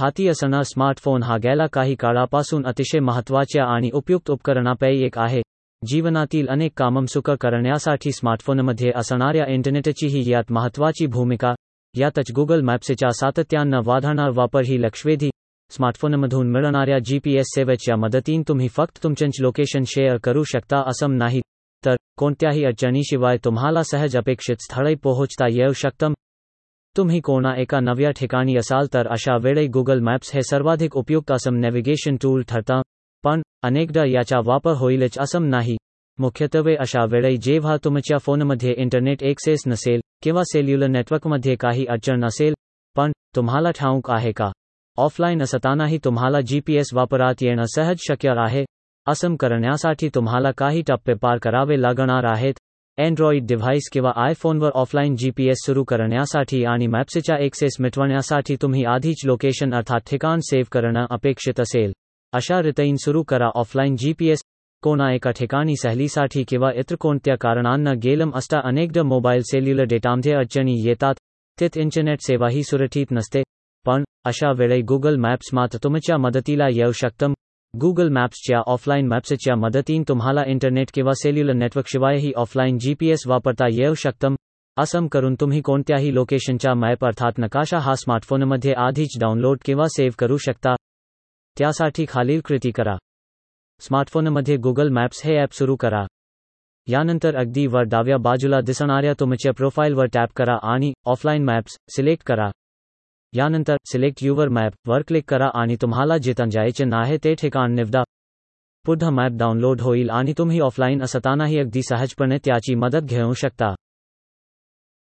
हाती असणं स्मार्टफ़ोन हा गेल्या काही काळापासून अतिशय महत्त्वाच्या आणि उपयुक्त उपकरणापैकी एक आहे. जीवनातील अनेक कामं सुकर करण्यासाठी स्मार्टफोनमध्ये असणाऱ्या इंटरनेटची ही यात महत्त्वाची भूमिका. यातच गुगल मॅप्सच्या सातत्यानं वाढणार वापर ही लक्षवेधी स्मार्टफोनमधून मिळणाऱ्या जीपीएस सेवेच्या मदतीने तुम्ही फक्त तुमचंच लोकेशन शेअर करू शकता असं नाही. तर कोणत्याही अडचणीशिवाय तुम्हाला सहज अपेक्षित स्थळी पोहोचता येऊ शकतं. तुम्ही कोणा एका नव्या ठिकाणी असाल तर अशा वेळी गुगल मॅप्स हे सर्वाधिक उपयुक्त असम नॅव्हिगेशन टूल ठरतं. पण, अनेकदा याचा वापर होईलच असं नाही. मुख्यत्वे अशा वेळी जेव्हा तुमच्या फोनमध्ये इंटरनेट एक्सेस नसेल, किंवा सेल्युलर नेटवर्कमध्ये काही अडचण असेल पण, तुम्हाला ठाऊक आहे का? ऑफलाईन असतानाही तुम्हाला जीपीएस वापरात येणं सहज शक्य आहे. असं करण्यासाठी तुम्हाला काही टप्पे पार करावे लागणार आहेत. अँड्रॉइड डिव्हाइस किंवा आयफोनवर ऑफलाईन जीपीएस सुरू करण्यासाठी आणि मॅप्सच्या एक्सेस मिटवण्यासाठी तुम्ही आधीच लोकेशन अर्थात ठिकाण सेव्ह करणं अपेक्षित असेल. अशा रीतीन सुरू करा ऑफलाईन जीपीएस कोणा एका ठिकाणी सहलीसाठी किंवा इतर कोणत्या कारणांना गेलम असता अनेकदा मोबाईल सेल्युलर डेटामध्ये अडचणी येतात. तिथ इंटरनेट सेवाही सुरक्षित नसते. पण अशा वेळी गुगल मॅप्स मात्र तुमच्या मदतीला येऊ शकतं. गुगल मॅप्सच्या ऑफलाईन मॅप्सच्या मदतीन तुम्हाला इंटरनेट किंवा सेल्युलर नेटवर्कशिवायही ऑफलाईन जीपीएस वापरता येऊ शकतं. असं करून तुम्ही कोणत्याही लोकेशनचा मॅप अर्थात नकाशा हा स्मार्टफोनमध्ये आधीच डाउनलोड किंवा सेव्ह करू शकता. त्यासाठी खालील कृती करा. स्मार्टफोनमध्ये गुगल मॅप्स हे ॲप सुरू करा. यानंतर अगदी वर डाव्या बाजूला दिसणाऱ्या तुमच्या प्रोफाईलवर टॅप करा आणि ऑफलाईन मॅप्स सिलेक्ट करा. यानंतर सिलेक्ट युवर मॅप वर क्लिक करा आणि तुम्हाला जिथं जायचे नाही ते ठिकाण निवडा. पुढं मॅप डाउनलोड होईल आणि तुम्ही ऑफलाईन असतानाही अगदी सहजपणे त्याची मदत घेऊ शकता.